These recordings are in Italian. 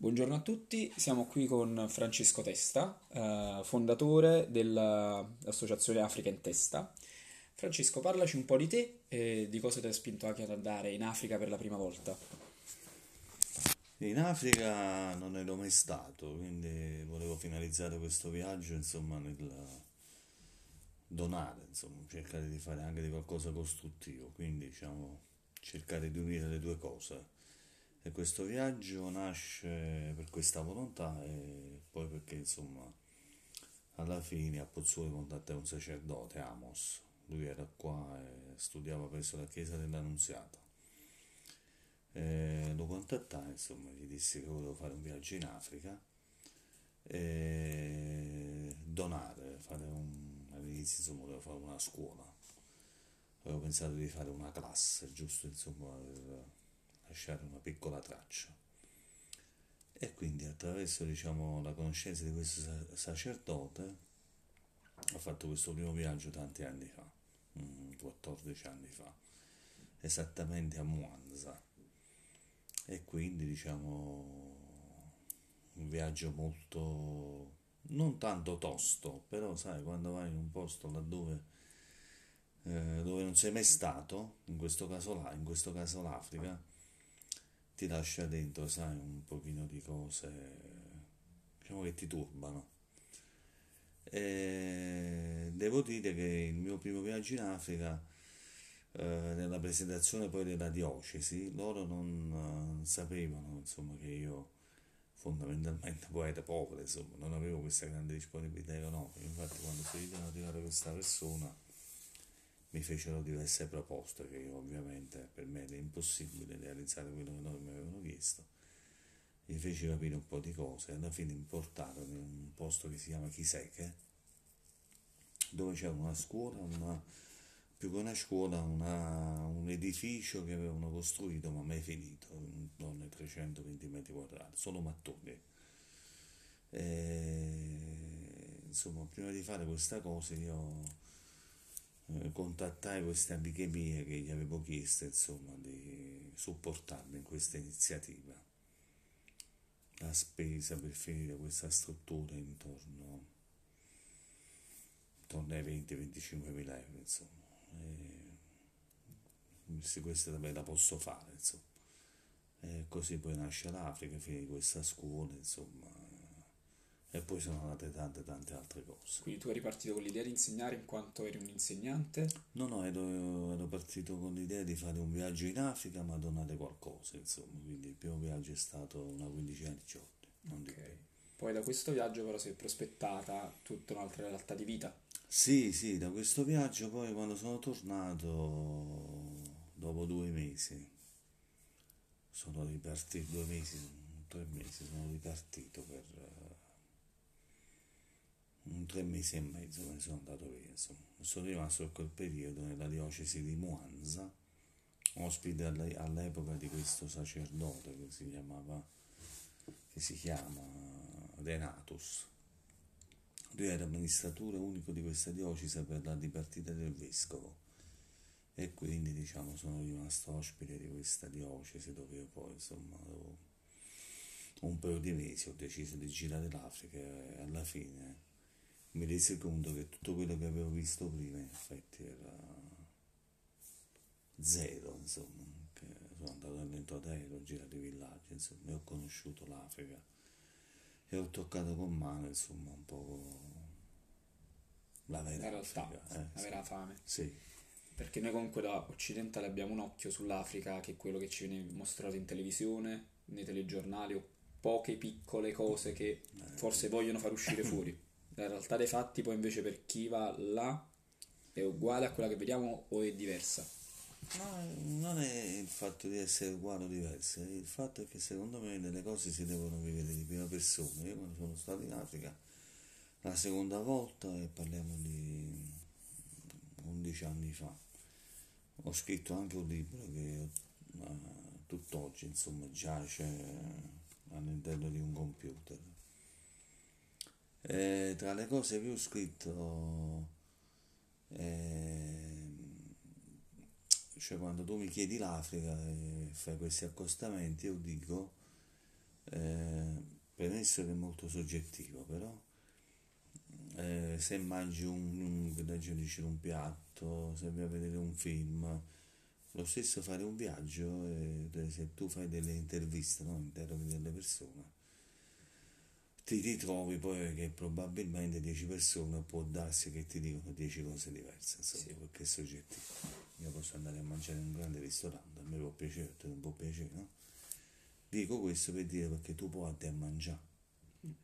Buongiorno a tutti, siamo qui con Francesco Testa, eh, fondatore dell'associazione Africa in Testa. Francesco, parlaci un po' di te e di cosa ti ha spinto anche ad andare in Africa per la prima volta. In Africa non ero mai stato, quindi volevo finalizzare questo viaggio, insomma, nel donare, insomma, cercare di fare anche di qualcosa costruttivo, quindi diciamo cercare di unire le due cose e questo viaggio nasce per questa volontà e poi perché insomma alla fine a Pozzuoli contattai un sacerdote, Amos, lui era qua e studiava presso la chiesa dell'Annunziata. E lo contattai, insomma, gli dissi che volevo fare un viaggio in Africa e donare, un, all'inizio insomma volevo fare una scuola, avevo pensato di fare una classe, giusto insomma per lasciare una piccola traccia. E quindi attraverso diciamo, la conoscenza di questo sacerdote ho fatto questo primo viaggio tanti anni fa, 14 mm, anni fa, esattamente a Mwanza. E quindi diciamo un viaggio molto non tanto tosto, però sai, quando vai in un posto laddove eh, dove non sei mai stato, in questo caso là, in questo caso l'Africa, ti lascia dentro, sai, un pochino di cose, diciamo che ti turbano. E devo dire che il mio primo viaggio in Africa, eh, nella presentazione poi della diocesi, loro non eh, sapevano, insomma, che io fondamentalmente poi ero povero, insomma, non avevo questa grande disponibilità economica. Infatti quando si vide arrivare questa persona mi fecero diverse proposte che ovviamente per me era impossibile realizzare quello che loro mi avevano chiesto. Mi feci capire un po' di cose e alla fine mi portarono in un posto che si chiama Chiseke, dove c'era una scuola, una, più che una scuola, una, un edificio che avevano costruito ma mai finito, intorno ai 320 metri quadrati, solo mattoni. Insomma, prima di fare questa cosa io eh, contattai queste amiche mie che gli avevo chiesto insomma di supportarmi in questa iniziativa. La spesa per finire questa struttura intorno, intorno ai 20-25 mila euro insomma. E, se questa me la posso fare insomma. E così poi nasce l'Africa finì questa scuola insomma e poi sono nate tante tante altre cose. Quindi tu eri partito con l'idea di insegnare in quanto eri un insegnante? No, no, ero, ero partito con l'idea di fare un viaggio in Africa ma donare qualcosa, insomma, quindi il primo viaggio è stato una quindicina di giorni. Ok. Poi da questo viaggio però si è prospettata tutta un'altra realtà di vita. Sì, sì, da questo viaggio poi quando sono tornato dopo due mesi, sono ripartito, due mesi, tre mesi, sono ripartito per tre mesi e mezzo me ne sono andato via, insomma. Sono rimasto per quel periodo nella diocesi di Muanza, ospite all'epoca di questo sacerdote che si chiamava, che si chiama Renatus. Lui era amministratore unico di questa diocesi per la dipartita del vescovo e quindi diciamo sono rimasto ospite di questa diocesi dove io poi insomma un paio di mesi ho deciso di girare l'Africa e alla fine mi resi conto che tutto quello che avevo visto prima in effetti era zero, insomma, che sono andato all'entroterra, ho girato i villaggi, insomma, e ho conosciuto l'Africa e ho toccato con mano, insomma, un po' la vera la realtà, Africa, eh, la vera fame. Sì. Perché noi comunque da occidentale abbiamo un occhio sull'Africa che è quello che ci viene mostrato in televisione, nei telegiornali o poche piccole cose che eh, forse vogliono far uscire fuori. La realtà dei fatti poi invece per chi va là è uguale a quella che vediamo o è diversa? No, non è il fatto di essere uguale o diversa, il fatto è che secondo me delle cose si devono vivere di prima persona. Io quando sono stato in Africa la seconda volta, e parliamo di 11 anni fa, ho scritto anche un libro che tutt'oggi insomma giace all'interno di un computer eh, tra le cose che ho scritto, eh, cioè quando tu mi chiedi l'Africa e fai questi accostamenti, io dico eh, per essere molto soggettivo, però eh, se mangi un, un, un piatto, se vai a vedere un film, lo stesso fare un viaggio, eh, se tu fai delle interviste, no? interroghi delle persone, ti ritrovi poi che probabilmente 10 persone può darsi che ti dicono 10 cose diverse, insomma, sì. perché è soggettivo. Io posso andare a mangiare in un grande ristorante, a me può piacere, a te non può piacere, no? Dico questo per dire perché tu puoi andare a mangiare,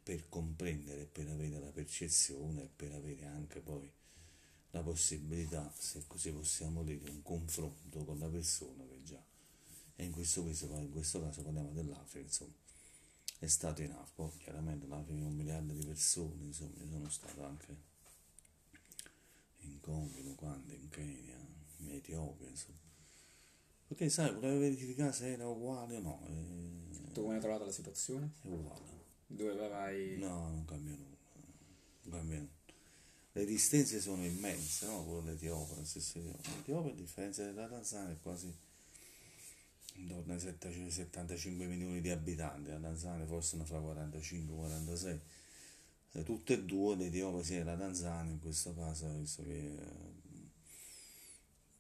per comprendere, per avere la percezione, per avere anche poi la possibilità, se così possiamo dire, un confronto con la persona che già, e in questo, caso, in questo caso parliamo dell'Africa, insomma, è stato in Africa, poi chiaramente l'Africa è un miliardo di persone, insomma, io sono stato anche in Congo, in Uganda, in Kenya, in Etiopia, insomma, perché sai, volevo verificare se era uguale o no. E... Tu come hai trovato la situazione? È uguale. Dove vai? No, non cambia nulla. Non cambia nulla. Le distanze sono immense, no? Quello dell'Etiopia, la stessa L'Etiopia, a differenza della Tanzania, è quasi intorno ai 75 milioni di abitanti. La Tanzania forse ne fa 45-46. Tutte e due, l'Etiopia sia la Tanzania, in questo caso, visto che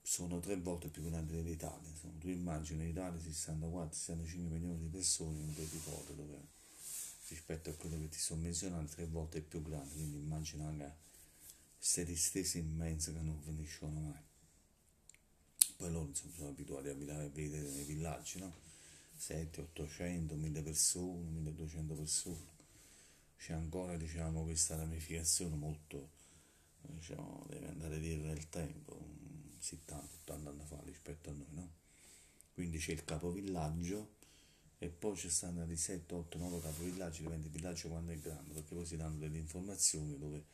sono tre volte più grandi dell'Italia. Insomma, tu immagini l'Italia 64-65 milioni di persone in un territorio dove rispetto a quello che ti sto menzionando tre volte più grande, quindi immagina anche queste distese immense che non finiscono mai. Poi loro insomma, sono abituati a a vedere nei villaggi, no? 7, 800, 1000 persone, 1200 persone. C'è ancora diciamo, questa ramificazione molto, diciamo, deve andare dietro nel tempo 70-80 anni fa rispetto a noi, no? Quindi c'è il capovillaggio e poi ci stanno di 7, 8, 9 capovillaggi, dipende il villaggio quando è grande, perché poi si danno delle informazioni dove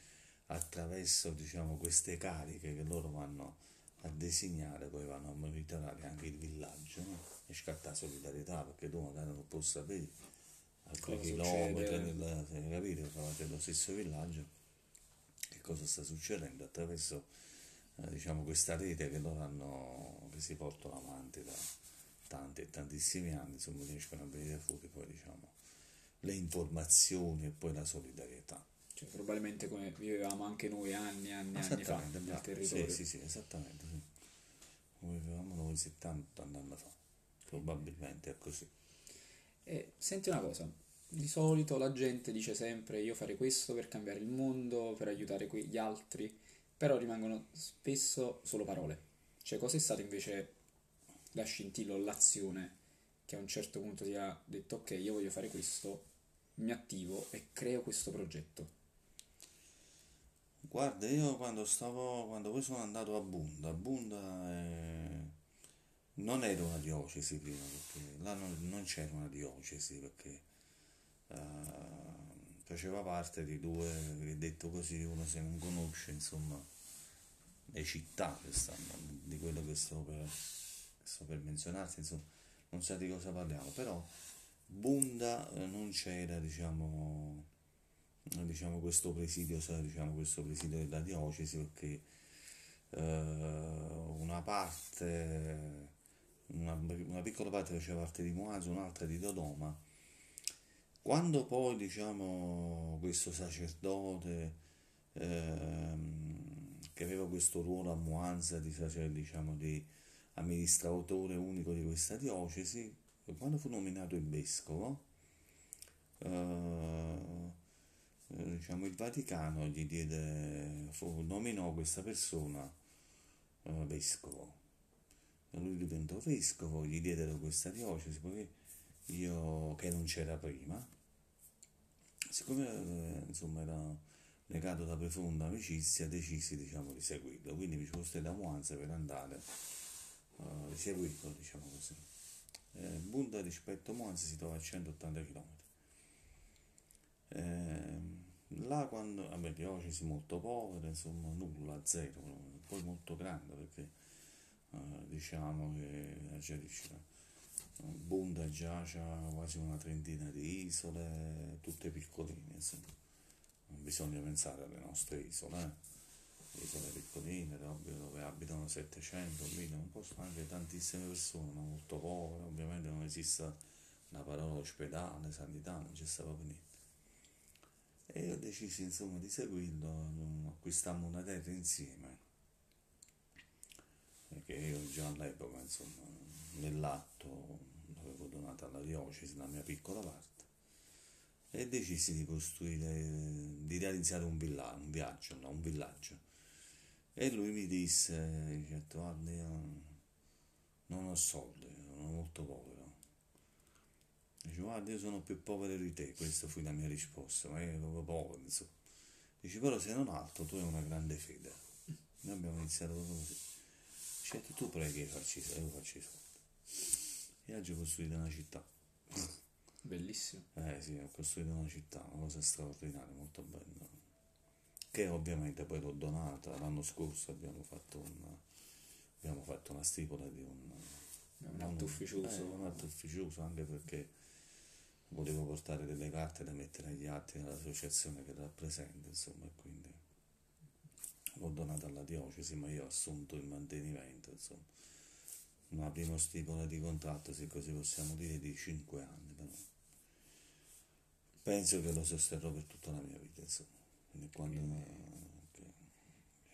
attraverso diciamo, queste cariche che loro vanno a disegnare, poi vanno a monitorare anche il villaggio no? e scatta solidarietà, perché tu magari non puoi sapere a quei chilometri, nel, capite, trovate lo stesso villaggio, che cosa sta succedendo attraverso eh, diciamo, questa rete che loro hanno, che si portano avanti da tanti e tantissimi anni, insomma riescono a venire fuori poi diciamo, le informazioni e poi la solidarietà. Cioè, probabilmente come vivevamo anche noi anni e anni, anni fa nel territorio. Sì, sì, sì, esattamente, vivevamo noi 70 anni fa, probabilmente è così. E senti una cosa, di solito la gente dice sempre io farei questo per cambiare il mondo, per aiutare gli altri, però rimangono spesso solo parole. Cioè, cosa è stato invece la scintilla o l'azione che a un certo punto ti ha detto ok, io voglio fare questo, mi attivo e creo questo progetto? Guarda, io quando stavo, quando poi sono andato a Bunda, Bunda eh, non era una diocesi prima, perché là non, non c'era una diocesi, perché eh, faceva parte di due, detto così, uno se non conosce, insomma, le città che stanno, di quello che sto per, sto per menzionarti, insomma, non sa di cosa parliamo, però Bunda eh, non c'era, diciamo, diciamo questo presidio, diciamo, questo presidio della diocesi, perché eh, una parte, una, una, piccola parte faceva parte di Moaso, un'altra di Dodoma, quando poi, diciamo, questo sacerdote ehm, che aveva questo ruolo a Moanza di, diciamo, di amministratore unico di questa diocesi, quando fu nominato il vescovo, eh, diciamo, il Vaticano gli diede, fu, nominò questa persona eh, vescovo. Lui diventò vescovo, gli diedero questa diocesi, perché io che non c'era prima, siccome eh, insomma era legato da profonda amicizia, decisi diciamo di seguirlo, quindi mi ci postai da Moanza per andare eh, seguirlo, diciamo così. Eh, Bunda rispetto a Moanza si trova a 180 km. Eh, là quando, vabbè, diocesi molto povere, insomma nulla, zero, poi molto grande perché uh, diciamo che la Gericina Bunda già c'ha quasi una trentina di isole, tutte piccoline, insomma. Bisogna pensare alle nostre isole, eh? isole piccoline dove abitano 700, 1000, un posto anche tantissime persone, molto povere, ovviamente non esiste una parola ospedale, sanità, non c'è stato niente. E io decisi insomma di seguirlo, acquistammo una terra insieme, perché io già all'epoca insomma nell'atto avevo donato alla diocesi la mia piccola parte e decisi di costruire, di realizzare un, villa, un viaggio, no, un villaggio. E lui mi disse, dice, guarda, non ho soldi, sono molto povero. Dice, guarda, io sono più povero di te, questa fu la mia risposta, ma io ero povero, insomma. Dice, però se non altro tu hai una grande fede. Noi abbiamo iniziato così. Dice, tu preghi e facci i soldi, io faccio i soldi. E oggi ho costruito una città. Bellissimo. Eh sì, ho costruito una città, una cosa straordinaria, molto bella. Che ovviamente poi l'ho donata, l'anno scorso abbiamo fatto una, abbiamo fatto una stipula di un... Un atto ufficioso. Eh, un atto ufficioso anche perché volevo portare delle carte da mettere agli atti dell'associazione che rappresenta, insomma, e quindi l'ho donata alla diocesi, ma io ho assunto il mantenimento, insomma. Una prima stipula di contratto, se così possiamo dire, di 5 anni, però penso che lo sosterrò per tutta la mia vita, insomma. Quindi quando che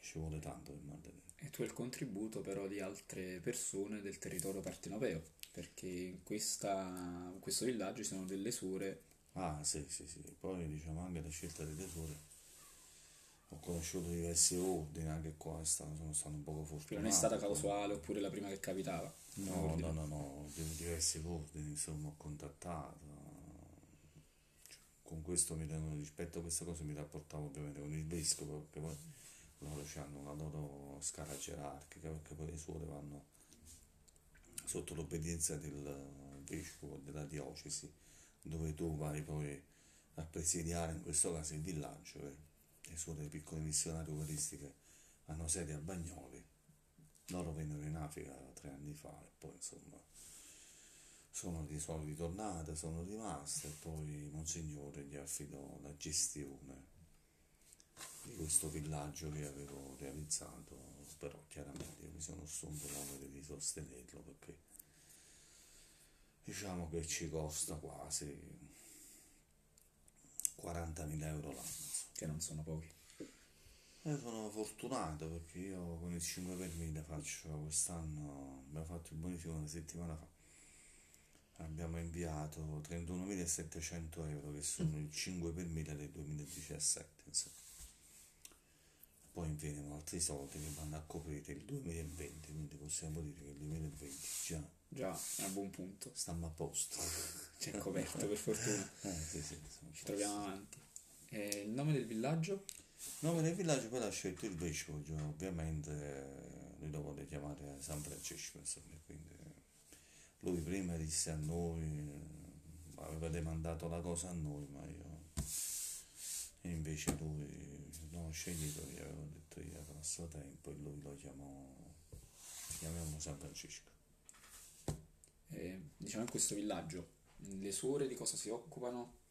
ci vuole tanto per mantenere. E tu hai il contributo però di altre persone del territorio partenopeo, perché in, questa, in questo villaggio ci sono delle suore. Ah, sì, sì, sì. Poi diciamo anche la scelta delle suore. Ho conosciuto diversi ordini, anche qua sono stato un poco fortunato. Non è stata casuale oppure la prima che capitava? No, no, no, no, di- diversi ordini, insomma, ho contattato. Cioè, Con questo mi tengo rispetto a questa cosa mi rapportavo ovviamente con il vescovo, perché poi loro hanno la loro scala gerarchica, perché poi le suore vanno sotto l'obbedienza del vescovo della diocesi, dove tu vai poi a presidiare in questo caso il villaggio, e le suore delle piccole missionarie eucaristiche hanno sede a Bagnoli, loro vennero in Africa tre anni fa e poi insomma sono, ri- sono ritornate, sono rimaste e poi Monsignore gli affidò la gestione di questo villaggio che avevo realizzato, però chiaramente mi sono assunto l'onere di sostenerlo perché diciamo che ci costa quasi 40.000 euro l'anno. Che non sono pochi. Io sono fortunato perché io con il 5 per 1000 faccio quest'anno, abbiamo fatto il bonifico una settimana fa. Abbiamo inviato 31.700 euro che sono il 5 per 1000 del 2017, insomma. Poi inviano altri soldi che vanno a coprire il 2020, quindi possiamo dire che il 2020 già Già, è a buon punto. stiamo a posto. C'è coperto per fortuna. Eh, sì, sì. Ci troviamo avanti. E il nome del villaggio? nome del villaggio poi l'ha scelto il vescovo, cioè, ovviamente eh, lui lo vuole chiamare San Francesco, insomma, quindi eh, lui prima disse a noi, eh, aveva demandato la cosa a noi, ma io e invece lui no, sceglito, gli avevo detto io a suo tempo e lui lo chiamò, chiamiamo San Francesco. E, diciamo in questo villaggio, le suore di cosa si occupano?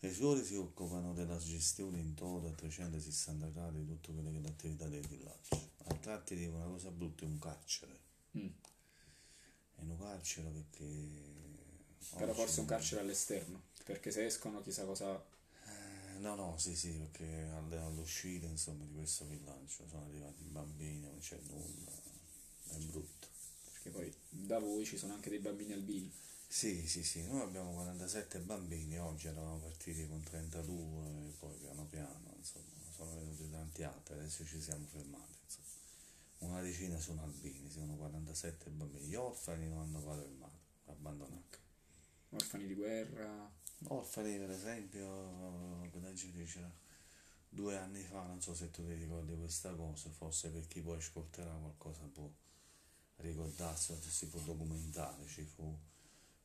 Le suore si occupano della gestione in toto a 360 gradi di tutte quelle che sono le attività del villaggio. A tratti di una cosa brutta è un carcere. Mm. È un carcere perché... Però forse un carcere all'esterno, perché se escono chissà cosa... No, no, sì, sì, perché all'uscita insomma di questo villaggio sono arrivati i bambini, non c'è nulla, è brutto. Perché poi da voi ci sono anche dei bambini albini. Sì, sì, sì, noi abbiamo 47 bambini, oggi eravamo partiti con 32 e poi piano piano, insomma, sono venuti tanti altri, adesso ci siamo fermati, insomma. Una decina sono albini, sono 47 bambini, gli orfani non hanno padre e madre, abbandonati. Orfani di guerra. Orfani per esempio, due anni fa, non so se tu ti ricordi questa cosa, forse per chi poi ascolterà qualcosa può ricordarsi, si può documentare, ci fu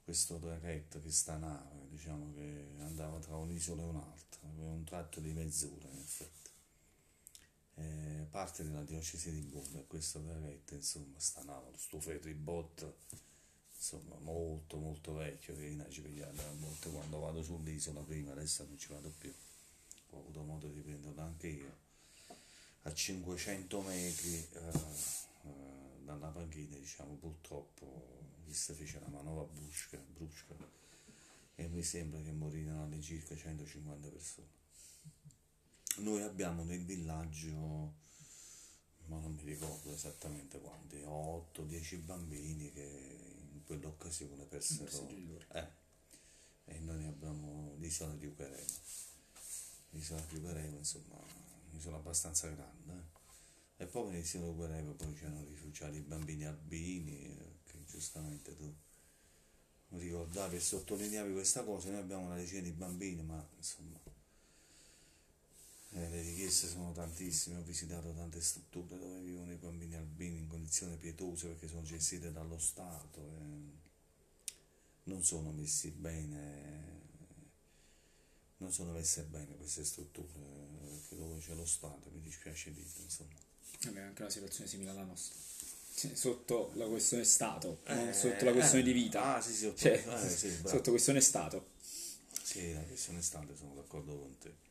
questo traghetto, questa nave, diciamo che andava tra un'isola e un'altra, un tratto di mezz'ora in effetti. E parte della diocesi di Bomba questo traghetto, insomma, sta nave, sto ferribot, insomma, molto molto vecchio che io ci pigliate a volte quando vado sull'isola prima, adesso non ci vado più, ho avuto modo di prenderlo anche io, a 500 metri eh, eh, dalla panchina, diciamo, purtroppo, visto fece una manovra brusca, brusca mi sembra che morirono all'incirca 150 persone. Noi abbiamo nel villaggio, ma non mi ricordo esattamente quanti, 8-10 bambini che quell'occasione persero... Eh, e noi ne abbiamo l'isola di Ucareva. L'isola di Ucareva, insomma, un'isola abbastanza grande. Eh? E poi nell'isola di Ucareva poi c'erano rifugiati i bambini albini, eh, che giustamente tu ricordavi e sottolineavi questa cosa, noi abbiamo una decina di bambini, ma insomma eh, le richieste sono tantissime, ho visitato tante strutture dove vivono i bambini albini in condizioni pietose perché sono gestite dallo Stato e non sono messi bene, non sono messe bene queste strutture perché dove c'è lo Stato mi dispiace dirlo insomma. Vabbè, anche una situazione simile alla nostra sotto la questione Stato, eh, non sotto la questione eh, di vita. Ah, sì, sì, cioè, eh, sì sotto questione Stato. Sì, la questione Stato sono d'accordo con te.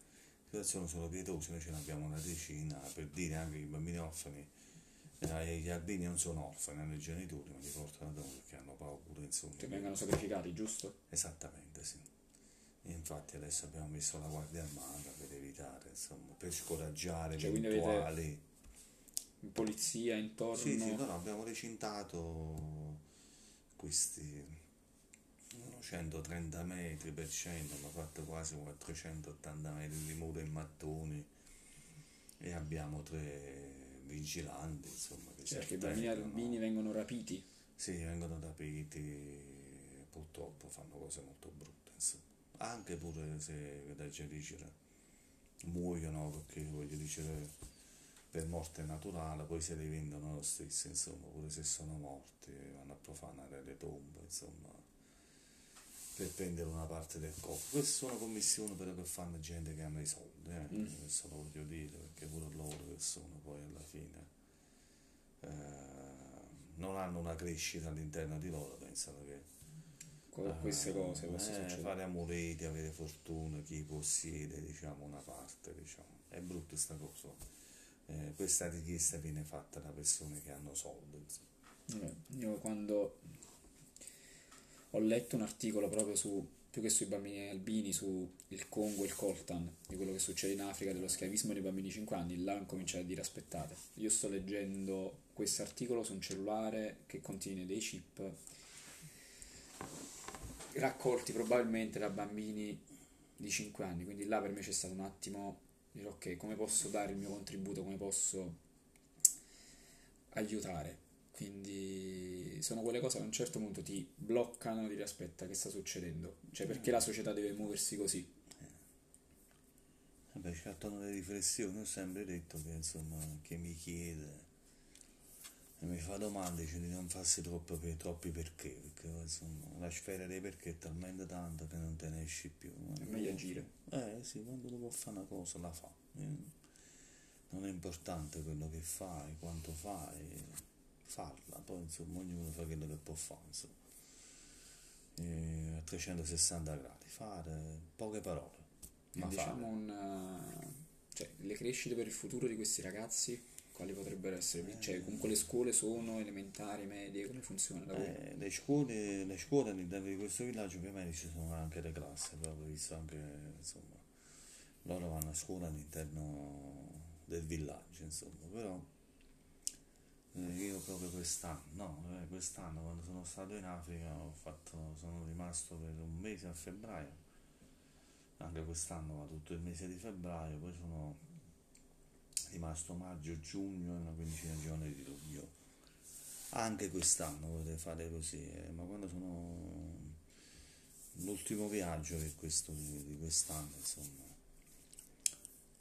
Situazioni sono pietose, noi ce ne abbiamo una decina, per dire anche che i bambini orfani, eh, gli albini non sono orfani, hanno i genitori, ma li portano da noi perché hanno paura, insomma. Che vengono sacrificati, giusto? Esattamente, sì. E infatti adesso abbiamo messo la guardia armata per evitare, insomma, per scoraggiare cioè, eventuali polizia intorno. Sì, sì, no, abbiamo recintato questi 130 metri per cento, hanno fatto quasi 480 metri di muro in mattoni e abbiamo tre vigilanti, insomma. Che cioè, i bambini albini vengono rapiti? Sì, vengono rapiti, purtroppo fanno cose molto brutte, insomma. Anche pure se da dicere muoiono perché voglio dire per morte naturale, poi se li vendono lo stesso, insomma, pure se sono morti, vanno a profanare le tombe, insomma, per prendere una parte del corpo. Queste sono commissioni però che fanno gente che hanno i soldi, eh? mm. questo lo voglio dire, perché pure loro che sono poi alla fine eh, non hanno una crescita all'interno di loro, pensano che con queste cose eh, fare amuleti, avere fortuna, chi possiede diciamo una parte, diciamo. È brutta sta cosa eh, questa richiesta viene fatta da persone che hanno soldi. Eh, io quando ho letto un articolo proprio su, più che sui bambini albini, sul Congo e il coltan, di quello che succede in Africa, dello schiavismo dei bambini di 5 anni, là ho cominciato a dire aspettate, io sto leggendo questo articolo su un cellulare che contiene dei chip raccolti probabilmente da bambini di 5 anni, quindi là per me c'è stato un attimo dire ok, come posso dare il mio contributo, come posso aiutare. Quindi sono quelle cose che a un certo punto ti bloccano dire aspetta che sta succedendo, cioè perché la società deve muoversi così. Vabbè, ci fatto le riflessioni, ho sempre detto che insomma, che mi chiede e mi fa domande dice di non farsi troppo per troppi perché, perché insomma la sfera dei perché è talmente tanta che non te ne esci più. È meglio agire. Eh sì, quando vuoi fare una cosa la fa. Eh, non è importante quello che fai, quanto fai, farla, poi insomma ognuno fa quello che può fare, insomma. E a 360 gradi, fare poche parole. Ma diciamo un, cioè, le crescite per il futuro di questi ragazzi quali potrebbero essere? Eh. Cioè, comunque le scuole sono elementari, medie, come funziona? Eh, le, scuole, le scuole all'interno di questo villaggio ovviamente ci sono anche le classi, proprio visto anche, insomma, loro vanno a scuola all'interno del villaggio, insomma, però eh, io proprio quest'anno, no, eh, quest'anno quando sono stato in Africa fatto, sono rimasto per un mese a febbraio, anche quest'anno va tutto il mese di febbraio, poi sono rimasto maggio, giugno e una quindicina di giorni di luglio. Anche quest'anno vorrei fare così, eh, ma quando sono l'ultimo viaggio che questo di, di quest'anno, insomma,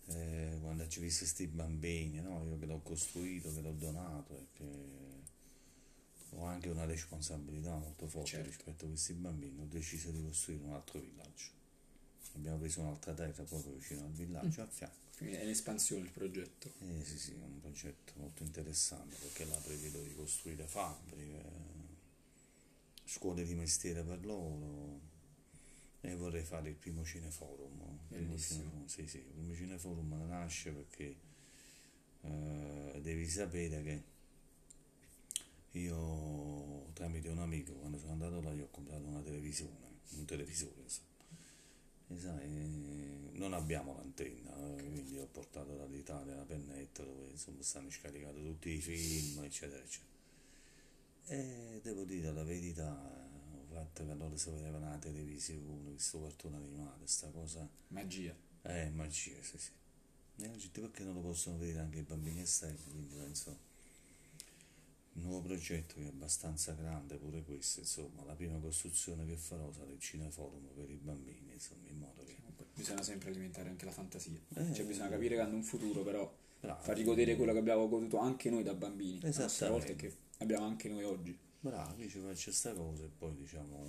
eh, quando ci visto questi bambini, no? io che l'ho costruito, che l'ho donato e che ho anche una responsabilità molto forte certo. rispetto a questi bambini, ho deciso di costruire un altro villaggio. Abbiamo preso un'altra terra proprio vicino al villaggio, mm. a fianco quindi è in espansione il progetto. Eh sì, sì, è un progetto molto interessante perché là prevedo di costruire fabbriche, scuole di mestiere per loro e vorrei fare il primo cineforum. Bellissimo. Cineforum, sì, sì, il primo cineforum nasce perché eh, devi sapere che io tramite un amico quando sono andato là gli ho comprato una televisione, un televisore insomma E sai, non abbiamo l'antenna, eh, quindi ho portato dall'Italia la pennetta dove insomma stanno scaricati tutti i film, eccetera, eccetera. E devo dire la verità, eh, fatto che allora si vedeva nella televisione, questo cartone animato, sta cosa Magia. è magia, sì, sì. E oggi perché non lo possono vedere anche i bambini esterni, quindi penso un nuovo progetto che è abbastanza grande pure questo, insomma, la prima costruzione che farò sarà il cineforum per i bambini, insomma, in modo che... Bisogna sempre alimentare anche la fantasia. Eh, Cioè, bisogna capire che hanno un futuro, però Bravo, fargli godere quello che abbiamo goduto anche noi da bambini. La volta è che abbiamo anche noi oggi. Bravi, ci faccio sta cosa e poi diciamo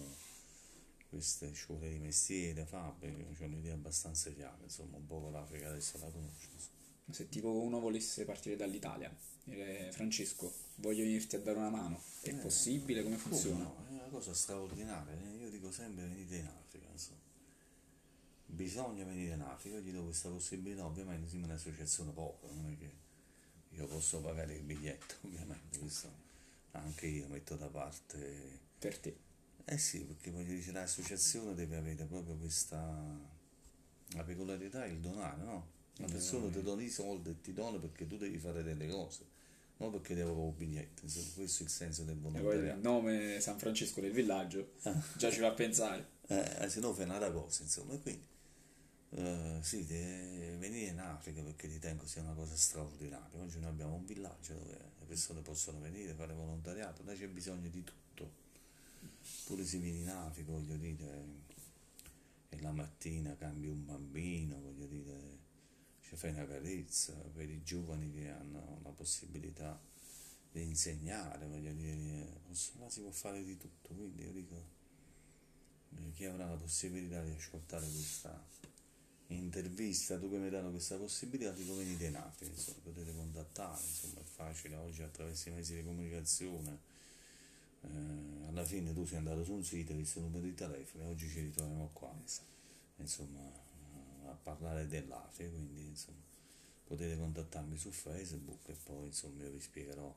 queste scuole di mestiere, fabbriche, c'è un'idea abbastanza chiara, insomma, un po' l'Africa adesso la conosco. insomma. Se tipo uno volesse partire dall'Italia, dire Francesco, voglio venirti a dare una mano, è Eh, possibile? Come funziona? no? È una cosa straordinaria, eh, io dico sempre venite in Africa, insomma. Bisogna venire in Africa, io gli do questa possibilità, ovviamente siamo un'associazione poca, non è che io posso pagare il biglietto, ovviamente, questo anche io metto da parte Per te. Eh sì, perché voglio dire, l'associazione deve avere proprio questa la peculiarità è il donare, no? La persona ti dona i soldi e ti dona perché tu devi fare delle cose, non perché devo avere un biglietto, insomma, questo è il senso del poi il volontariato. nome San Francesco del villaggio già ci fa pensare. Eh, se no fai un'altra cosa, insomma, quindi eh, sì, de- venire in Africa perché ritengo sia una cosa straordinaria. Oggi noi abbiamo un villaggio dove le persone possono venire, fare volontariato, là c'è bisogno di tutto. Pure se vieni in Africa, voglio dire, e la mattina cambi un bambino, voglio dire, ci fai una carezza per i giovani che hanno la possibilità di insegnare, voglio dire, là si può fare di tutto, quindi io dico chi avrà la possibilità di ascoltare questa intervista, tu che mi danno questa possibilità, dico venite in Africa, insomma, potete contattare, insomma è facile oggi attraverso i mezzi di comunicazione. Eh, alla fine tu sei andato su un sito, hai visto il numero di telefono e oggi ci ritroviamo qua, insomma, eh, a parlare dell'Africa, quindi insomma potete contattarmi su Facebook e poi insomma io vi spiegherò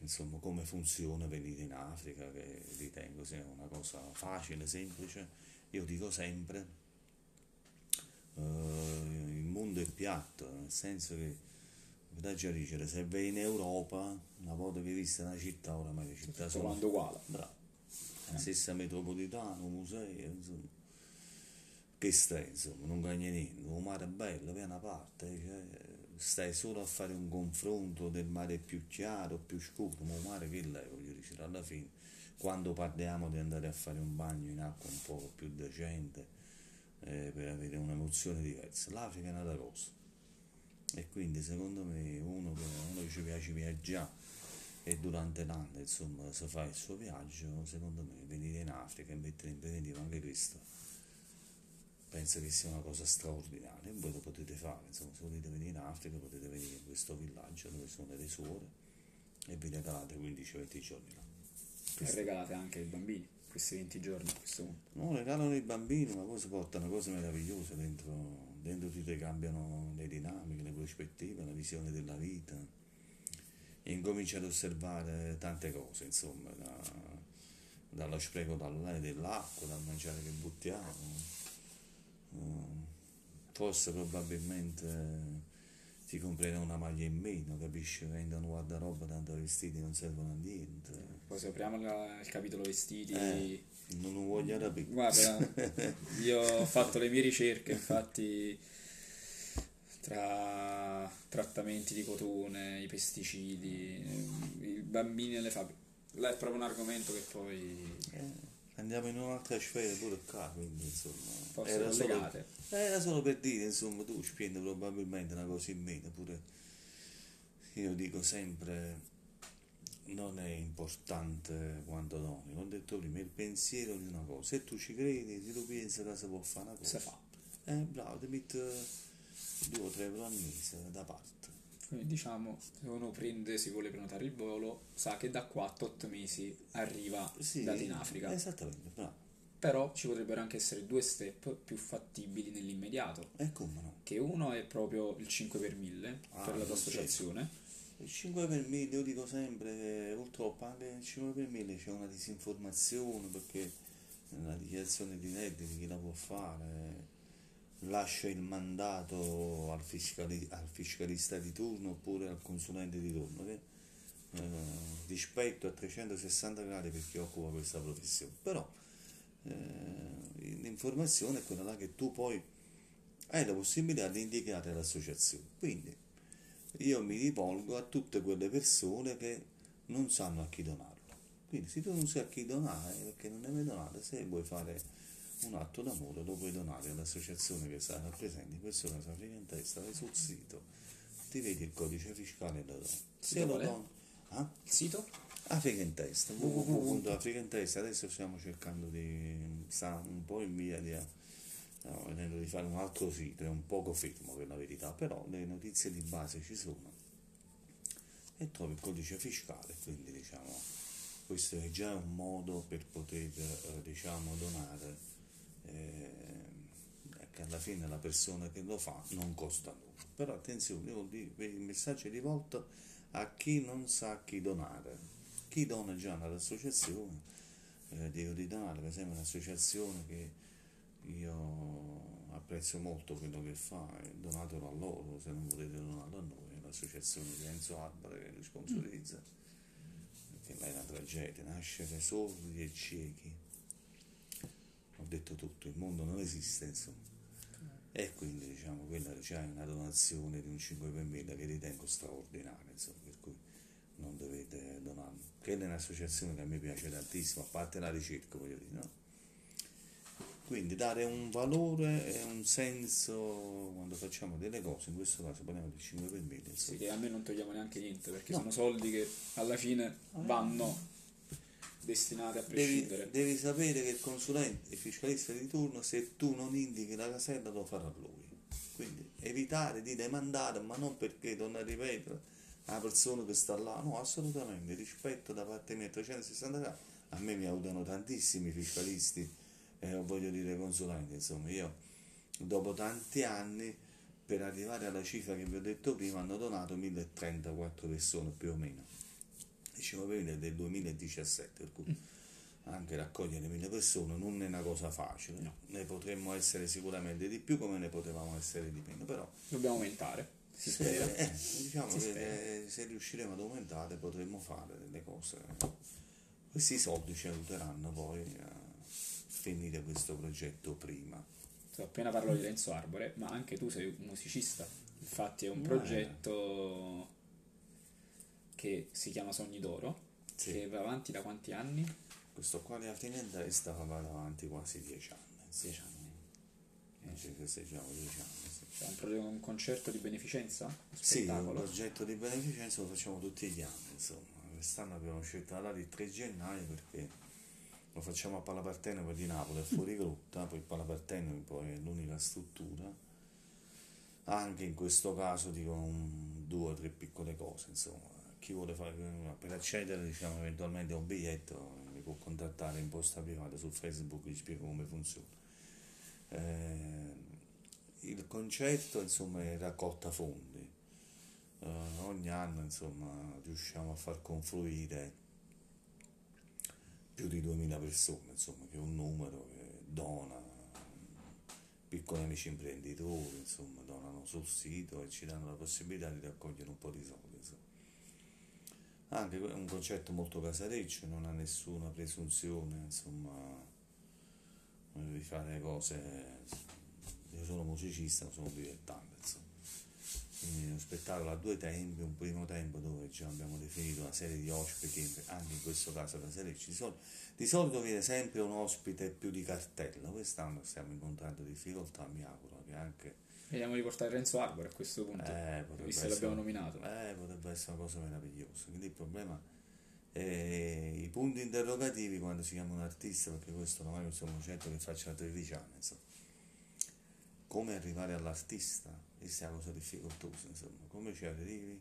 insomma come funziona venire in Africa che ritengo sia una cosa facile, semplice io dico sempre eh, il mondo è piatto nel senso che da già dicere se vai in Europa una volta che hai visto una città oramai le città sono uguale. bravo. Stessa metropolitana musei insomma. Che stai insomma non cagni niente. Il mare è bello vai a una parte cioè, stai solo a fare un confronto del mare più chiaro più scuro. Ma il mare che lei voglio dire alla fine quando parliamo di andare a fare un bagno in acqua un po' più decente eh, per avere un'emozione diversa. l'Africa è un'altra cosa e quindi secondo me uno che, uno che ci piace viaggiare e durante l'anno insomma si fa il suo viaggio secondo me venire in Africa e mettere in preventivo anche questo penso che sia una cosa straordinaria. Voi lo potete fare insomma se volete venire in Africa potete venire in questo villaggio dove sono le suore e vi regalate 15-20 giorni là E regalate anche ai bambini questi 20 giorni a questo punto. No, regalano i bambini, ma poi si portano cose meravigliose dentro, dentro ti cambiano le dinamiche, le prospettive, la visione della vita e incominci ad osservare tante cose, insomma, da- dallo spreco dell'acqua, dal mangiare che buttiamo. Mm, Forse probabilmente ti comprerò una maglia in meno, capisci? Vendono guardaroba, tanto vestiti non servono a niente. Poi se apriamo la- il capitolo vestiti, Eh. Non lo voglio capire. guarda, io ho fatto le mie ricerche, infatti tra trattamenti di cotone, i pesticidi, i bambini nelle fabbriche. Là è proprio un argomento che poi Eh, andiamo in un'altra sfera pure qua, quindi insomma. Era solo, era solo per dire, insomma, tu spendi probabilmente una cosa in meno, pure io dico sempre non è importante quanto come ho detto prima, il pensiero di una cosa. Se tu ci credi, se tu pensi che si può fare una cosa, Si fa. eh bravo, ti metti due o tre euro al mese da parte. Quindi diciamo, se uno prende, si vuole prenotare il volo, sa che da 4-8 mesi arriva Sì, dato in Africa. Esattamente, bravo. Però ci potrebbero anche essere due step più fattibili nell'immediato. E come no? Che uno è proprio il 5 per 1000 Ah, per la tua associazione. Il 5 per 1000, io dico sempre, purtroppo anche il 5 per 1000 c'è una disinformazione perché la dichiarazione di redditi chi la può fare, lascia il mandato al, fiscali, al fiscalista di turno oppure al consulente di turno, che, eh, rispetto a 360 gradi per chi occupa questa professione. Però eh, l'informazione è quella là che tu poi hai la possibilità di indicare l'associazione. Quindi io mi rivolgo a tutte quelle persone che non sanno a chi donarlo. Quindi se tu non sai a chi donare, perché non ne mai donare, se vuoi fare un atto d'amore lo puoi donare all'associazione che sarà presente, in questo caso Africa in testa, vai sul sito, ti vedi il codice fiscale e lo doni. Se lo doni... Ah? Il sito? Africa in testa, www.africa in testa, adesso stiamo cercando di, sta un po' in via di no, di fare un altro sito, è un poco fermo per la verità, però le notizie di base ci sono e trovi il codice fiscale, quindi diciamo questo è già un modo per poter eh, diciamo donare eh, che alla fine la persona che lo fa non costa nulla. Però attenzione il messaggio è rivolto a chi non sa chi donare. Chi dona già all'associazione eh, dico di donare per esempio un'associazione che io apprezzo molto quello che fa, donatelo a loro, se non volete donarlo a noi, l'associazione di Enzo Arbore che li sponsorizza, perché là è una tragedia, nascere sordi e ciechi. Ho detto tutto, il mondo non esiste, insomma. E quindi diciamo quella c'è una donazione di un 5 per 1000 che ritengo straordinaria, insomma, per cui non dovete donarlo. Quella è un'associazione che a me piace tantissimo, a parte la ricerca, voglio dire, no? Quindi dare un valore e un senso quando facciamo delle cose, in questo caso parliamo di 5 per 1000. Sì, che a me non togliamo neanche niente perché no. sono soldi che alla fine ah. vanno destinati a prescindere. Devi, devi, sapere che il consulente, il fiscalista di turno, se tu non indichi la casella lo farà lui. Quindi evitare di demandare, ma non perché, torno a ripetere, a persona che sta là, no, assolutamente, rispetto da parte mia 360 gradi, a me mi aiutano tantissimi fiscalisti eh, voglio dire consulente, insomma, io dopo tanti anni per arrivare alla cifra che vi ho detto prima hanno donato 1034 persone più o meno. È del 2017, per cui mm. anche raccogliere mille persone non è una cosa facile, no. ne potremmo essere sicuramente di più come ne potevamo essere di meno, però dobbiamo aumentare. Si se, spera. Eh, diciamo si che spera. se riusciremo ad aumentare potremmo fare delle cose. Questi soldi ci aiuteranno poi a finire questo progetto prima. Ho appena parlato di Renzo Arbore, ma anche tu sei un musicista. Infatti è un progetto che si chiama Sogni d'Oro, sì. che va avanti da quanti anni? Questo qua di Artinenda stava avanti quasi dieci anni. Dieci anni. Eh. Sì, festeggiamo dieci anni. Sì. C'è un, pro- un, concerto di beneficenza? Un sì, un progetto di beneficenza lo facciamo tutti gli anni, insomma. Quest'anno abbiamo scelto la data del 3 gennaio perché lo facciamo a Palapartenopoli di Napoli, è fuori grotta, poi Palapartenopoli poi è l'unica struttura, anche in questo caso dico un, due o tre piccole cose, insomma, chi vuole fare, per accedere diciamo eventualmente a un biglietto mi può contattare in posta privata su Facebook, vi spiego come funziona. Eh, il concetto insomma è raccolta fondi, eh, ogni anno insomma riusciamo a far confluire più di 2000 persone, insomma, che è un numero che dona, piccoli amici imprenditori, insomma, donano sul sito e ci danno la possibilità di raccogliere un po' di soldi. Insomma. Anche un concetto molto casareccio, non ha nessuna presunzione, insomma, di fare cose. Io sono musicista, sono dilettante, insomma quindi uno spettacolo a due tempi, un primo tempo dove già abbiamo definito una serie di ospiti, anche in questo caso la serie ci. Di solito viene sempre un ospite più di cartello, quest'anno stiamo incontrando difficoltà, mi auguro che anche... Vediamo di portare Renzo Arbor a questo punto, eh, visto che l'abbiamo nominato. Eh, potrebbe essere una cosa meravigliosa, quindi il problema è i punti interrogativi quando si chiama un artista, perché questo ormai è un concetto che faccio da 13 anni, insomma. Come arrivare all'artista? questa è una cosa difficoltosa, insomma, come ci arrivi,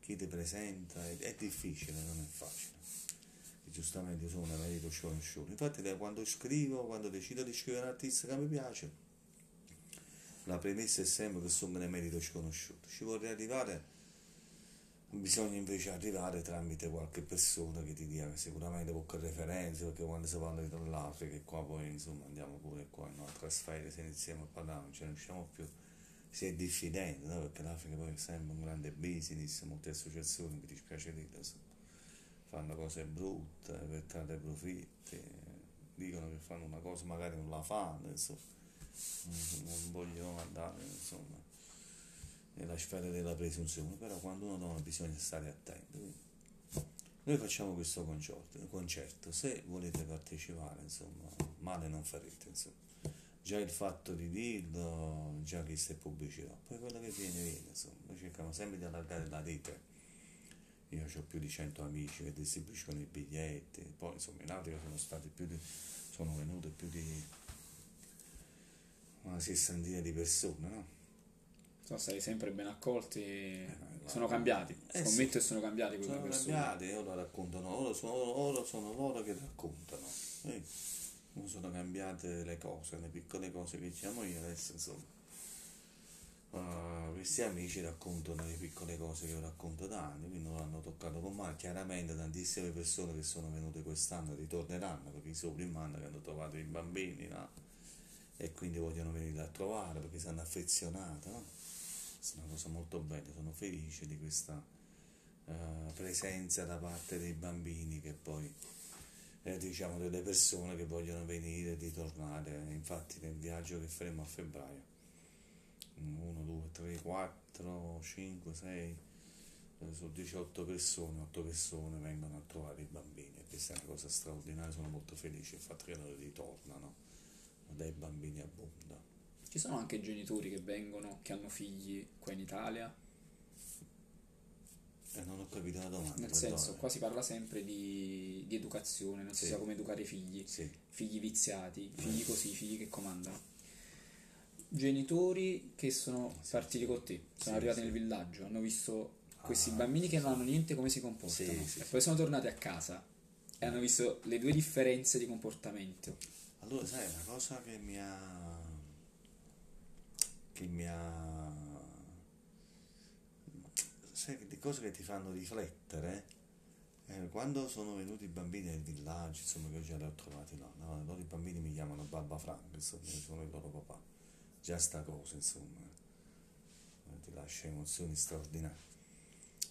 chi ti presenta, è, è difficile, non è facile. E giustamente io sono un merito sconosciuto. Infatti quando scrivo, quando decido di scrivere un artista che mi piace, la premessa è sempre che sono un merito sconosciuto. Ci vorrei arrivare bisogna invece arrivare tramite qualche persona che ti dia sicuramente qualche referenza perché quando si parla dell'Africa e qua poi insomma andiamo pure qua in un'altra sfera se iniziamo a parlare non ce ne usciamo più si è diffidenti no? perché l'Africa poi è sempre un grande business molte associazioni mi dispiace insomma, fanno cose brutte per trarre profitti dicono che fanno una cosa magari non la fanno insomma non vogliono andare insomma nella sfera della presunzione, però quando uno donna bisogna stare attenti. Noi facciamo questo concerto, concerto, se volete partecipare, insomma, male non farete, insomma. Già il fatto di dirlo, già che è pubblicità, poi quello che viene viene, insomma, noi cerchiamo sempre di allargare la rete. Io ho più di 100 amici che distribuiscono i biglietti, poi insomma in Africa sono stati più di, sono venute più di una sessantina di persone, no? sono stati sempre ben accolti, eh, sono cambiati, eh scommetto sì. che sono cambiati quelle sono persone. cambiati, ora raccontano, ora sono, ora sono loro che raccontano, eh, sono cambiate le cose, le piccole cose che diciamo io adesso insomma. Uh, questi amici raccontano le piccole cose che io racconto da anni, quindi non hanno toccato con mano. Chiaramente tantissime persone che sono venute quest'anno ritorneranno perché i sopri in mano che hanno trovato i bambini no? E quindi vogliono venire a trovare perché si hanno affezionato. No? è una cosa molto bella, sono felice di questa uh, presenza da parte dei bambini che poi eh, diciamo delle persone che vogliono venire e ritornare, infatti nel viaggio che faremo a febbraio 1, 2, 3, 4, 5, 6 su 18 persone, 8 persone vengono a trovare i bambini e questa è una cosa straordinaria, sono molto felice il fatto che loro ritornano dai bambini a Bunda. Ci sono anche genitori che vengono, che hanno figli qua in Italia? Eh, non ho capito la domanda. Nel senso, qua si parla sempre di, di educazione, non sì. si sa come educare i figli, sì. figli viziati, figli eh. così, figli che comandano. Genitori che sono partiti con te, sono sì, arrivati nel villaggio, hanno visto questi ah, bambini che non hanno niente come si comportano e poi sono tornati a casa e hanno visto le due differenze di comportamento. Allora, sai, una cosa che mi ha che mi ha sai di cose che ti fanno riflettere eh, quando sono venuti i bambini nel villaggio insomma che io già li ho trovati là no? loro i bambini mi chiamano Babba Franco insomma sono il loro papà già sta cosa insomma eh, ti lascia emozioni straordinarie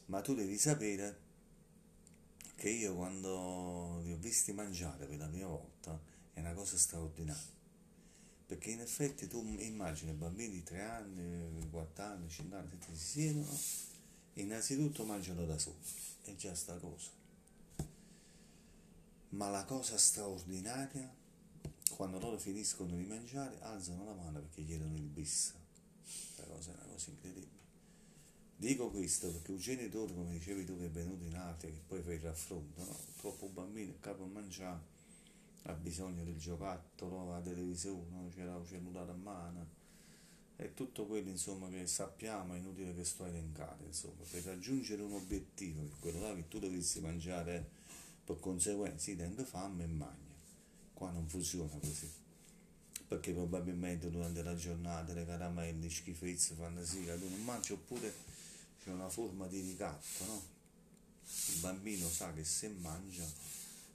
ma tu devi sapere che io quando li ho visti mangiare per la prima volta è una cosa straordinaria perché in effetti tu immagini bambini di 3 anni, 4 anni, 5 anni, si siedono, innanzitutto mangiano da soli, è già sta cosa. Ma la cosa straordinaria, quando loro finiscono di mangiare, alzano la mano perché chiedono il bis. La cosa è una cosa incredibile. Dico questo perché un genitore, come dicevi tu, che è venuto in Africa, che poi fa il raffronto, no? troppo bambino, il capo a mangiare ha bisogno del giocattolo, la televisione, c'era il cellulare a mano. E tutto quello insomma che sappiamo è inutile che sto a elencare insomma. Per raggiungere un obiettivo che quello là che tu dovessi mangiare per conseguenza sì tengo fame e magna. Qua non funziona così. Perché probabilmente durante la giornata le caramelle, schifezze, fantasia tu non mangi oppure c'è una forma di ricatto no? il bambino sa che se mangia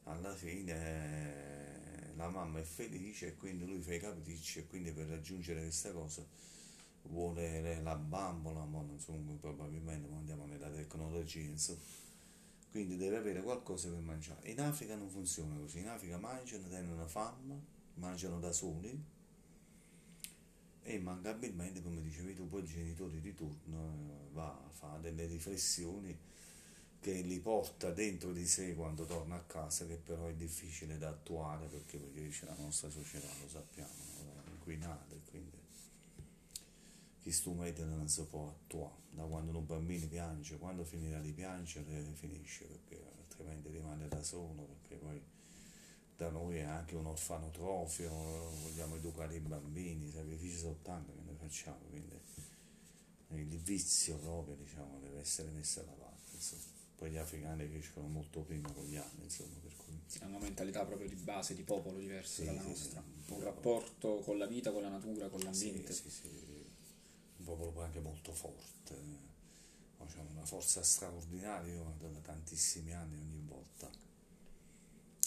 alla fine la mamma è felice e quindi lui fa i capricci e quindi per raggiungere questa cosa vuole la bambola, ma non so, probabilmente andiamo nella tecnologia, insomma. Quindi deve avere qualcosa per mangiare. In Africa non funziona così, in Africa mangiano, tengono fame, mangiano da soli e immancabilmente, come dicevi tu, poi il genitore di turno eh, va a fare delle riflessioni che li porta dentro di sé quando torna a casa, che però è difficile da attuare perché, perché dice la nostra società, lo sappiamo, è inquinata e quindi questo metodo non si può attuare. Da quando un bambino piange, quando finirà di piangere finisce perché altrimenti rimane da solo perché poi da noi è anche un orfanotrofio, vogliamo educare i bambini, i sacrifici soltanto che noi facciamo, quindi il vizio proprio diciamo, deve essere messo da parte. Insomma poi gli africani crescono molto prima con gli anni, insomma, per cui... Sì, hanno una mentalità proprio di base, di popolo diversa sì, dalla sì, nostra, un, un rapporto con la vita, con la natura, con l'ambiente. Sì, sì, sì. un popolo poi anche molto forte, hanno una forza straordinaria, io da tantissimi anni ogni volta.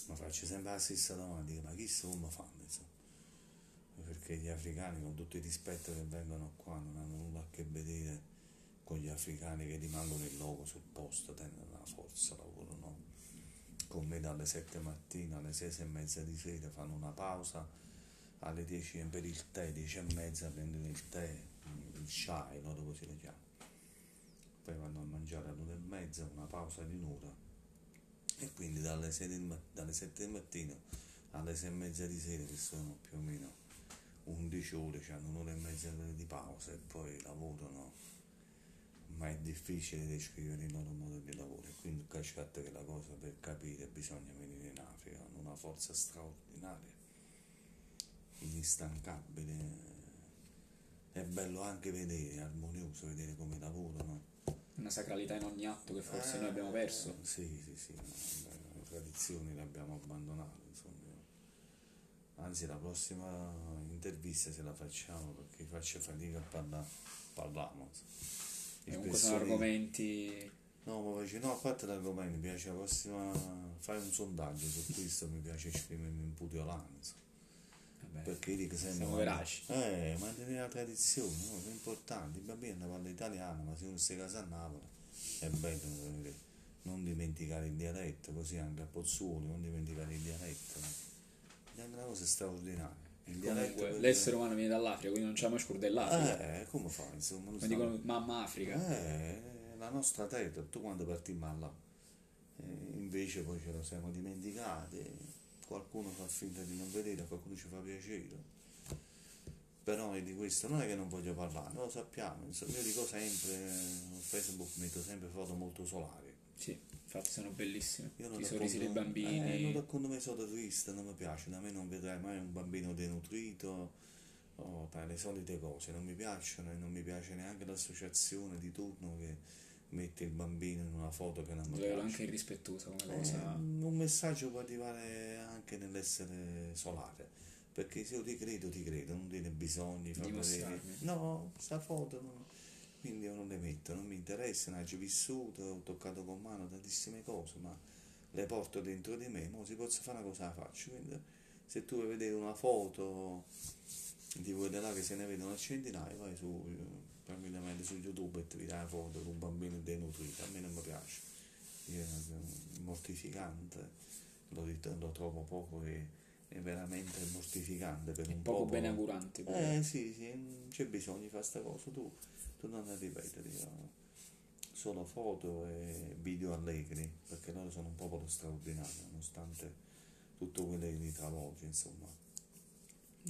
Ma faccio sempre la stessa domanda, ma chi sono come fanno? Insomma? Perché gli africani, con tutto il rispetto che vengono qua, non hanno nulla a che vedere con gli africani che rimangono in loco sul posto, tengono una forza, lavorano con me dalle 7 mattina alle 6 e mezza di sera, fanno una pausa alle 10 per il tè, 10 e mezza prendono il tè, il chai, no? dopo si le chiama. Poi vanno a mangiare alle 1 e mezza, una pausa di un'ora. E quindi dalle 7, dalle 7 del mattino alle 6 e mezza di sera, che sono più o meno 11 ore, hanno un'ora e mezza di pausa e poi lavorano ma è difficile descrivere il loro modo di lavoro. Quindi cascata che la cosa per capire bisogna venire in Africa hanno una forza straordinaria instancabile. È bello anche vedere, armonioso vedere come lavorano. Una sacralità in ogni atto che forse eh, noi abbiamo perso. Eh, sì sì sì le tradizioni le abbiamo abbandonate insomma. Anzi la prossima intervista se la facciamo perché faccio fatica a parlare parliamo e comunque sono argomenti no ma dice no a parte l'argomento mi piace la prossima fai un sondaggio su questo mi piace esprimermi in putiolanza perché dico sempre siamo veraci. Eh mantenere la tradizione no? è importante i bambini hanno parlano italiano ma se uno si casa a Napoli è bello non dimenticare il dialetto così anche a Pozzuoli non dimenticare il dialetto è una cosa straordinaria Comunque, l'essere umano viene dall'Africa, quindi non c'è mai scordell'Africa. Eh, come fa? Insomma, Ma dicono mamma Africa. Eh, la nostra terra, tu quando partimmo là. Eh, invece poi ce lo siamo dimenticati, qualcuno fa finta di non vedere, qualcuno ci fa piacere. Però di questo non è che non voglio parlare, lo sappiamo, io dico sempre, su Facebook metto sempre foto molto solari. Sì infatti sono bellissime. Io I sorrisi dei bambini. Eh, non racconto mai solo triste, non mi piace, da me non vedrai mai un bambino denutrito o tra le solite cose, non mi piacciono e non mi piace neanche l'associazione di turno che mette il bambino in una foto che non mi piace. anche irrispettosa come cosa. Eh, un messaggio può arrivare anche nell'essere solare, perché se io ti credo, ti credo, non tiene bisogno di far vedere. No, sta foto no quindi io non le metto, non mi interessa, non ho vissuto, ho toccato con mano tantissime cose, ma le porto dentro di me, mo si possa fare una cosa la faccio, quindi se tu vuoi vedere una foto di quelle là che se ne vedono a centinaia, vai su, tranquillamente su YouTube e ti vedi la foto di un bambino denutrito, a me non mi piace, è mortificante, lo, lo trovo poco e è veramente mortificante per è un poco popolo. beneaugurante. Eh sì, sì, c'è bisogno di fare questa cosa tu tu non ripetere solo foto e video allegri perché loro sono un popolo straordinario nonostante tutto quello che li travolge insomma.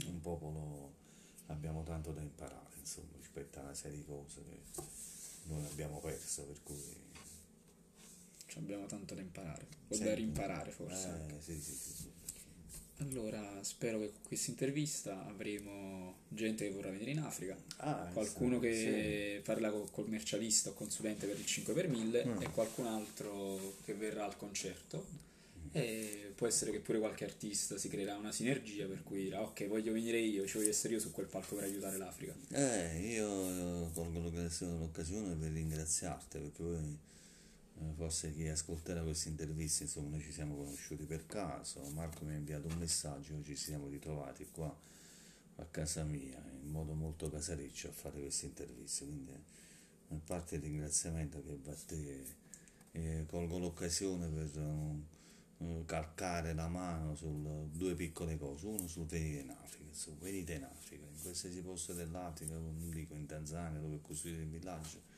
Un popolo abbiamo tanto da imparare insomma rispetto a una serie di cose che noi abbiamo perso per cui abbiamo tanto da imparare. O da rimparare forse eh, sì, sì, sì, allora, spero che con questa intervista avremo gente che vorrà venire in Africa, ah, qualcuno che sì. parla col commercialista o consulente per il 5 per 1000 mm. e qualcun altro che verrà al concerto. Mm. E può essere che pure qualche artista si creerà una sinergia per cui dirà ok voglio venire io, ci voglio essere io su quel palco per aiutare l'Africa. Eh, io colgo l'occasione per ringraziarti perché eh, forse chi ascolterà questa intervista, insomma, noi ci siamo conosciuti per caso. Marco mi ha inviato un messaggio, ci siamo ritrovati qua a casa mia in modo molto casareccio a fare questa intervista. Quindi, a parte il ringraziamento che va a te, eh, colgo l'occasione per uh, calcare la mano su due piccole cose. Uno sul venire in Africa, su venite in Africa, in qualsiasi posto dell'Africa, non dico in Tanzania dove è costruito il villaggio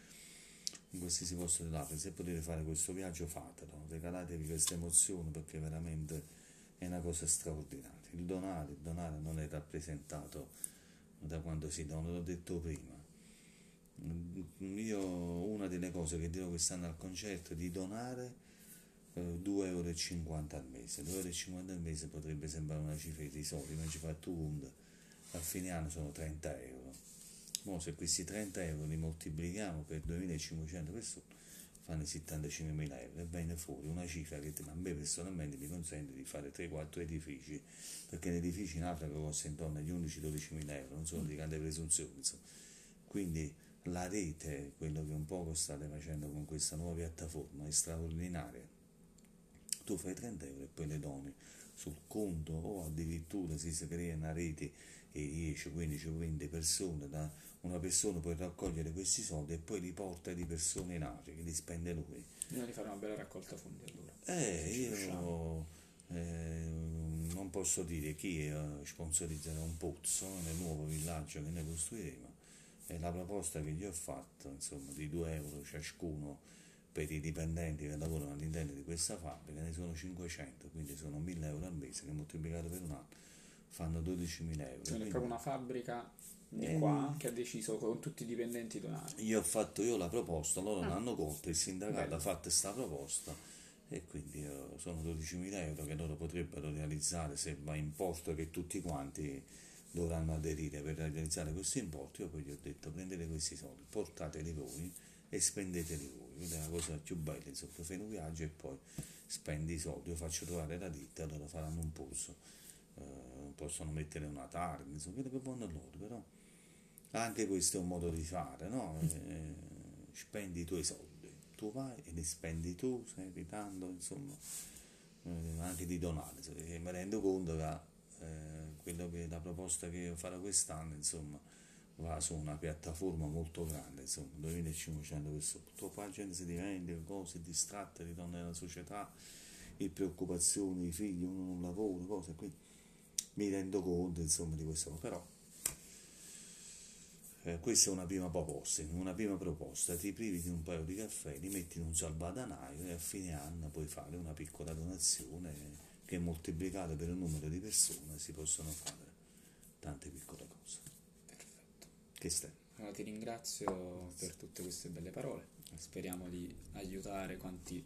in qualsiasi posto dell'Africa, se potete fare questo viaggio fatelo, regalatevi questa emozione perché veramente è una cosa straordinaria. Il donare, il donare non è rappresentato da quando si dona, l'ho detto prima. Io una delle cose che dirò quest'anno al concerto è di donare eh, 2,50 euro al mese. 2,50 euro al mese potrebbe sembrare una cifra di soldi, ma ci fa tu a fine anno sono 30 euro Mo se questi 30 euro li moltiplichiamo per 2500 persone, fanno 75.000 euro e viene fuori una cifra che a me personalmente mi consente di fare 3-4 edifici, perché gli edifici in Africa costano intorno agli 11-12.000 euro, non sono di grande presunzione. Insomma. Quindi la rete, quello che un poco state facendo con questa nuova piattaforma, è straordinaria. Tu fai 30 euro e poi le doni sul conto o addirittura si crea una rete 10, 15 o 20 persone, da una persona può raccogliere questi soldi e poi li porta di persone in Africa, li spende lui. Bisogna fare una bella raccolta fondi allora. Eh, io eh, non posso dire chi eh, sponsorizzerà un pozzo nel nuovo villaggio che noi costruiremo e la proposta che gli ho fatto, insomma, di 2 euro ciascuno per i dipendenti che lavorano all'interno di questa fabbrica, ne sono 500, quindi sono 1000 euro al mese che moltiplicato per un anno fanno 12.000 euro. Quindi è proprio una fabbrica di eh, qua che ha deciso con tutti i dipendenti donati. Io ho fatto io la proposta, loro ah. l'hanno colto, il sindacato Bello. ha fatto questa proposta e quindi uh, sono 12.000 euro che loro potrebbero realizzare se va in porto che tutti quanti dovranno aderire per realizzare questo importo. Io poi gli ho detto prendete questi soldi, portateli voi e spendeteli voi. Quella è la cosa più bella, insomma, fai un viaggio e poi spendi i soldi, io faccio trovare la ditta e loro faranno un polso. Uh, possono mettere una targa, insomma, quello che vogliono loro, però anche questo è un modo di fare, no? Eh, spendi i tuoi soldi, tu vai e li spendi tu, stai evitando, insomma, eh, anche di donare, mi rendo conto che eh, quello che la proposta che farò quest'anno, insomma, va su una piattaforma molto grande, insomma, 2500 persone. Purtroppo la gente si dimentica, cose distratte, ritorna nella società, le preoccupazioni, i figli, uno non lavora, cose, quindi mi rendo conto, insomma, di questo, però eh, questa è una prima proposta, una prima proposta, ti privi di un paio di caffè, li metti in un salvadanaio e a fine anno puoi fare una piccola donazione che moltiplicata per un numero di persone si possono fare tante piccole cose. Perfetto. Che stai? Allora ti ringrazio per tutte queste belle parole, speriamo di aiutare quanti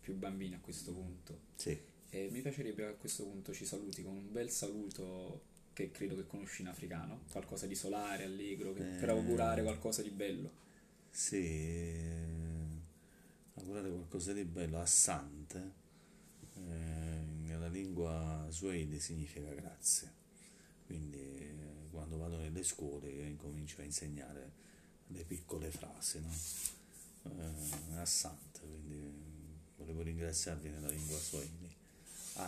più bambini a questo punto. Sì. E mi piacerebbe che a questo punto ci saluti con un bel saluto che credo che conosci in africano, qualcosa di solare, allegro, eh, per augurare qualcosa di bello. Sì, eh, augurare qualcosa di bello, assante, eh, nella lingua swahili significa grazie, quindi eh, quando vado nelle scuole io incomincio a insegnare le piccole frasi, no? Eh, assante, quindi volevo ringraziarvi nella lingua swahili,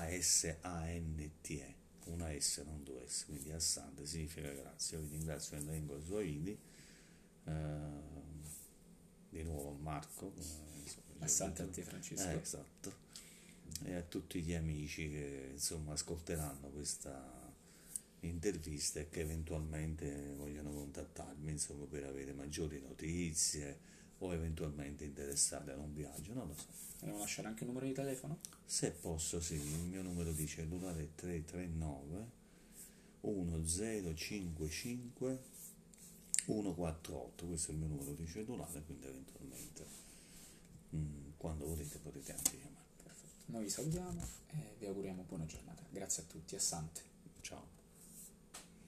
A-S-A-N-T-E una S, non due S, quindi assante significa grazie. Io vi ringrazio nella lingua swahili, eh, di nuovo Marco. Eh, assante a te Francesco. Eh, esatto. E a tutti gli amici che insomma ascolteranno questa intervista e che eventualmente vogliono contattarmi insomma, per avere maggiori notizie o eventualmente interessati a un viaggio, non lo so. Vogliamo lasciare anche il numero di telefono? Se posso, sì, il mio numero di cellulare è 339 1055 148, questo è il mio numero di cellulare, quindi eventualmente mh, mm, quando volete potete anche chiamare. Perfetto. Noi vi salutiamo e vi auguriamo buona giornata. Grazie a tutti, a Sante. Ciao.